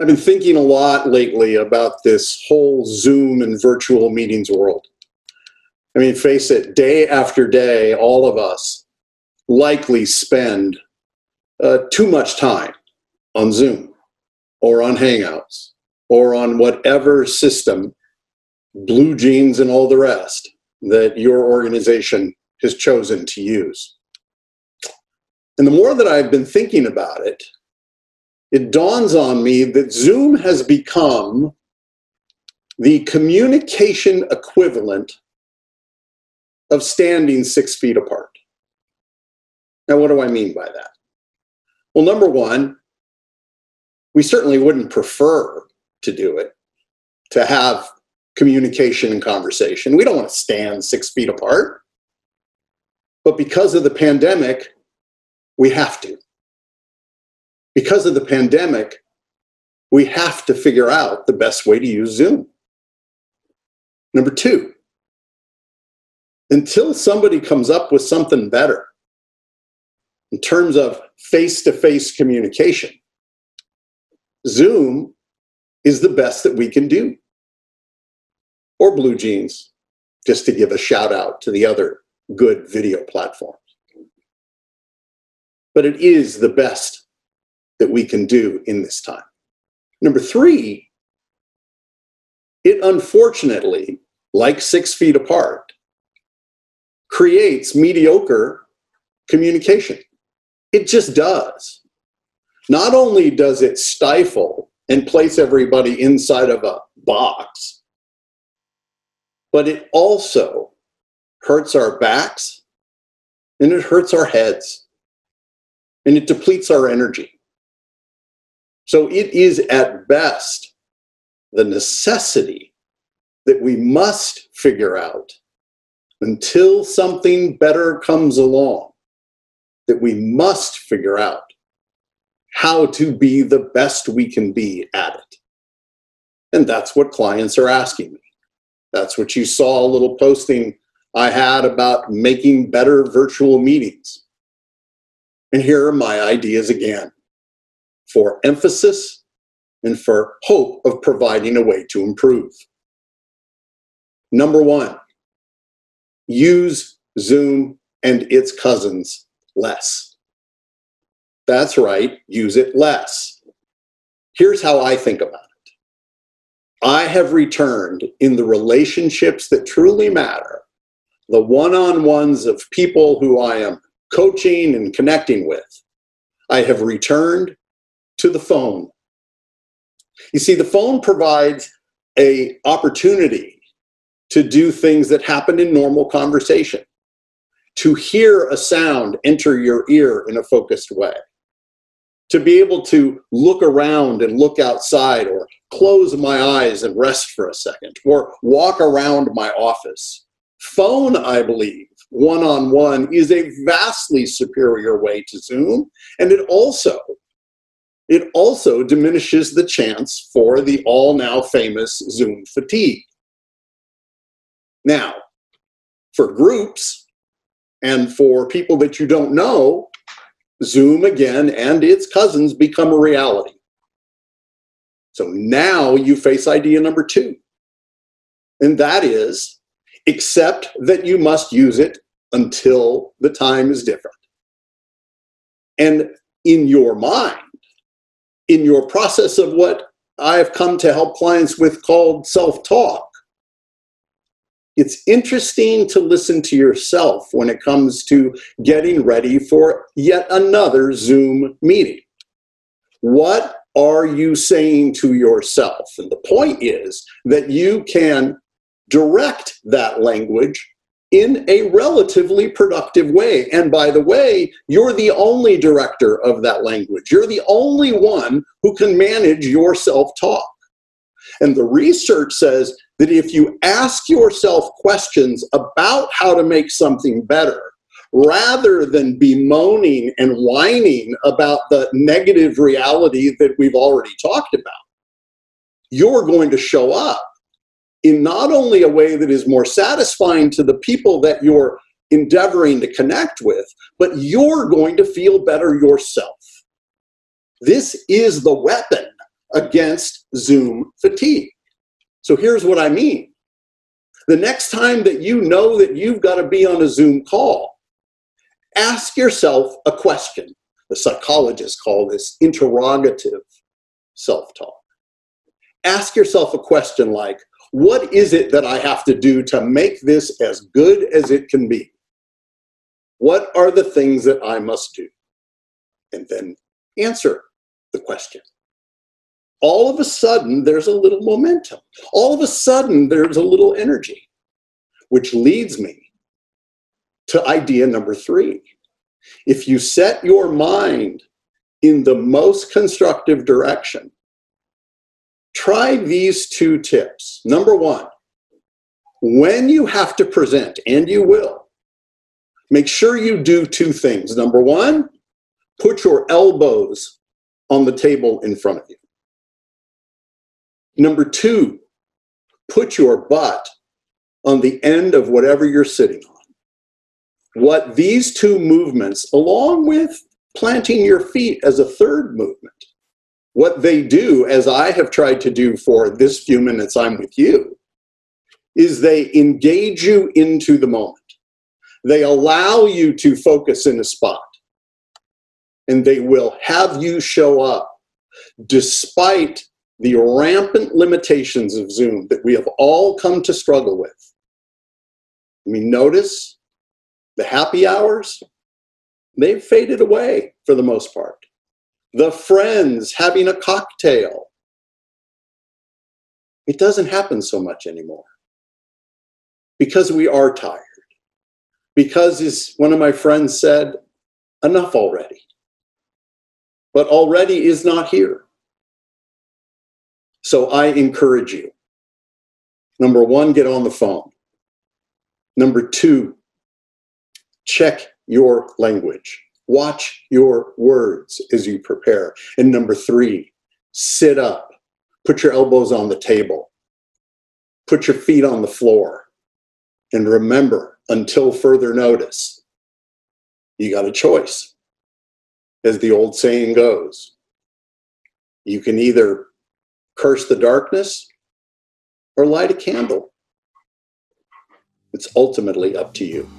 I've been thinking a lot lately about this whole Zoom and virtual meetings world. I mean, face it, day after day, all of us likely spend uh, too much time on Zoom or on Hangouts or on whatever system, BlueJeans and all the rest, that your organization has chosen to use. And the more that I've been thinking about it, it dawns on me that Zoom has become the communication equivalent of standing six feet apart. Now, what do I mean by that? Well, number one, we certainly wouldn't prefer to do it, to have communication and conversation. We don't want to stand six feet apart. But because of the pandemic, we have to because of the pandemic, we have to figure out the best way to use Zoom. Number two, until somebody comes up with something better in terms of face to face communication, Zoom is the best that we can do. Or BlueJeans, just to give a shout out to the other good video platforms. But it is the best that we can do in this time. Number three, it unfortunately, like six feet apart, creates mediocre communication. It just does. Not only does it stifle and place everybody inside of a box, but it also hurts our backs and it hurts our heads and it depletes our energy. So it is at best the necessity that we must figure out until something better comes along, that we must figure out how to be the best we can be at it. And that's what clients are asking me. That's what you saw a little posting I had about making better virtual meetings. And here are my ideas again for emphasis and for hope of providing a way to improve. Number one, use Zoom and its cousins less. That's right, use it less. Here's how I think about it I have returned in the relationships that truly matter, the one on ones of people who I am coaching and connecting with. I have returned to the phone. You see, the phone provides a opportunity to do things that happen in normal conversation, to hear a sound enter your ear in a focused way, to be able to look around and look outside, or close my eyes and rest for a second, or walk around my office. Phone, I believe, one on one is a vastly superior way to Zoom, and it also it also diminishes the chance for the all now famous Zoom fatigue. Now, for groups and for people that you don't know, Zoom again and its cousins become a reality. So now you face idea number two, and that is accept that you must use it until the time is different. And in your mind, in your process of what I have come to help clients with called self talk. It's interesting to listen to yourself when it comes to getting ready for yet another Zoom meeting. What are you saying to yourself? And the point is that you can direct that language in a relatively productive way. And by the way, you're the only director of that language. You're the only one who can manage your self talk. And the research says that if you ask yourself questions about how to make something better, rather than bemoaning and whining about the negative reality that we've already talked about, you're going to show up in not only a way that is more satisfying to the people that you're endeavoring to connect with, but you're going to feel better yourself. This is the weapon against Zoom fatigue. So here's what I mean. The next time that you know that you've got to be on a Zoom call, ask yourself a question. The psychologists call this interrogative self talk. Ask yourself a question like, what is it that I have to do to make this as good as it can be? What are the things that I must do? And then answer the question. All of a sudden, there's a little momentum. All of a sudden, there's a little energy, which leads me to idea number three. If you set your mind in the most constructive direction, try these two tips. Number one, when you have to present, and you will, make sure you do two things. Number one, put your elbows on the table in front of you. Number two, put your butt on the end of whatever you're sitting on. What these two movements, along with planting your feet as a third movement, what they do, as I have tried to do for this few minutes I'm with you, is they engage you into the moment. They allow you to focus in a spot. And they will have you show up despite the rampant limitations of Zoom that we have all come to struggle with. I mean, notice the happy hours, they've faded away for the most part the friends having a cocktail. It doesn't happen so much anymore because we are tired. Because, as one of my friends said, enough already. But already is not here. So I encourage you. Number one, get on the phone. Number two, check your language. Watch your words as you prepare. And number three, sit up. Put your elbows on the table. Put your feet on the floor. And remember, until further notice, you got a choice. As the old saying goes, you can either curse the darkness or light a candle. It's ultimately up to you.